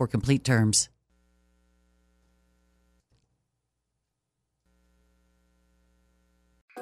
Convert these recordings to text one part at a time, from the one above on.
for complete terms.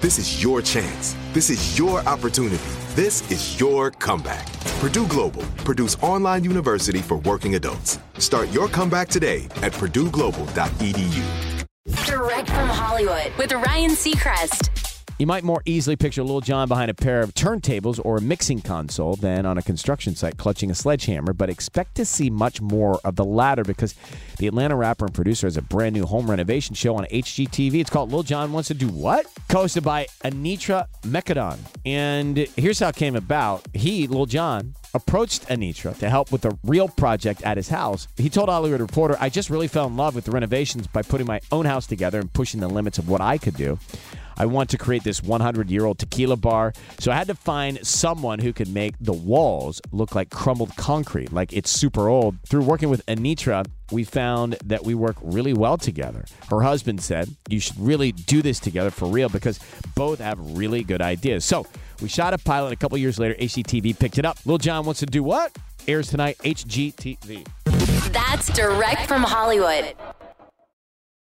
This is your chance. This is your opportunity. This is your comeback. Purdue Global, Purdue's online university for working adults. Start your comeback today at purdueglobal.edu. Direct from Hollywood with Ryan Seacrest. You might more easily picture Lil Jon behind a pair of turntables or a mixing console than on a construction site clutching a sledgehammer, but expect to see much more of the latter because the Atlanta rapper and producer has a brand new home renovation show on HGTV. It's called Lil Jon Wants to Do What? Co-hosted by Anitra Mecadon. And here's how it came about. He, Lil Jon, approached Anitra to help with a real project at his house. He told Hollywood Reporter, I just really fell in love with the renovations by putting my own house together and pushing the limits of what I could do. I want to create this 100 year old tequila bar. So I had to find someone who could make the walls look like crumbled concrete, like it's super old. Through working with Anitra, we found that we work really well together. Her husband said, You should really do this together for real because both have really good ideas. So we shot a pilot. A couple years later, HGTV picked it up. Lil Jon wants to do what? Airs tonight, HGTV. That's direct from Hollywood.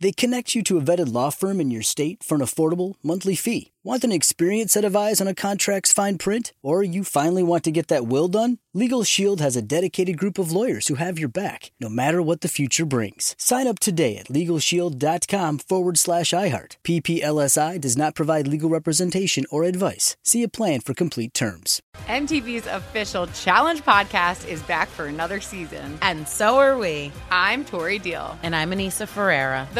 They connect you to a vetted law firm in your state for an affordable monthly fee. Want an experienced set of eyes on a contract's fine print? Or you finally want to get that will done? Legal Shield has a dedicated group of lawyers who have your back, no matter what the future brings. Sign up today at LegalShield.com forward slash iHeart. PPLSI does not provide legal representation or advice. See a plan for complete terms. MTV's official Challenge podcast is back for another season. And so are we. I'm Tori Deal. And I'm Aneesa Ferreira.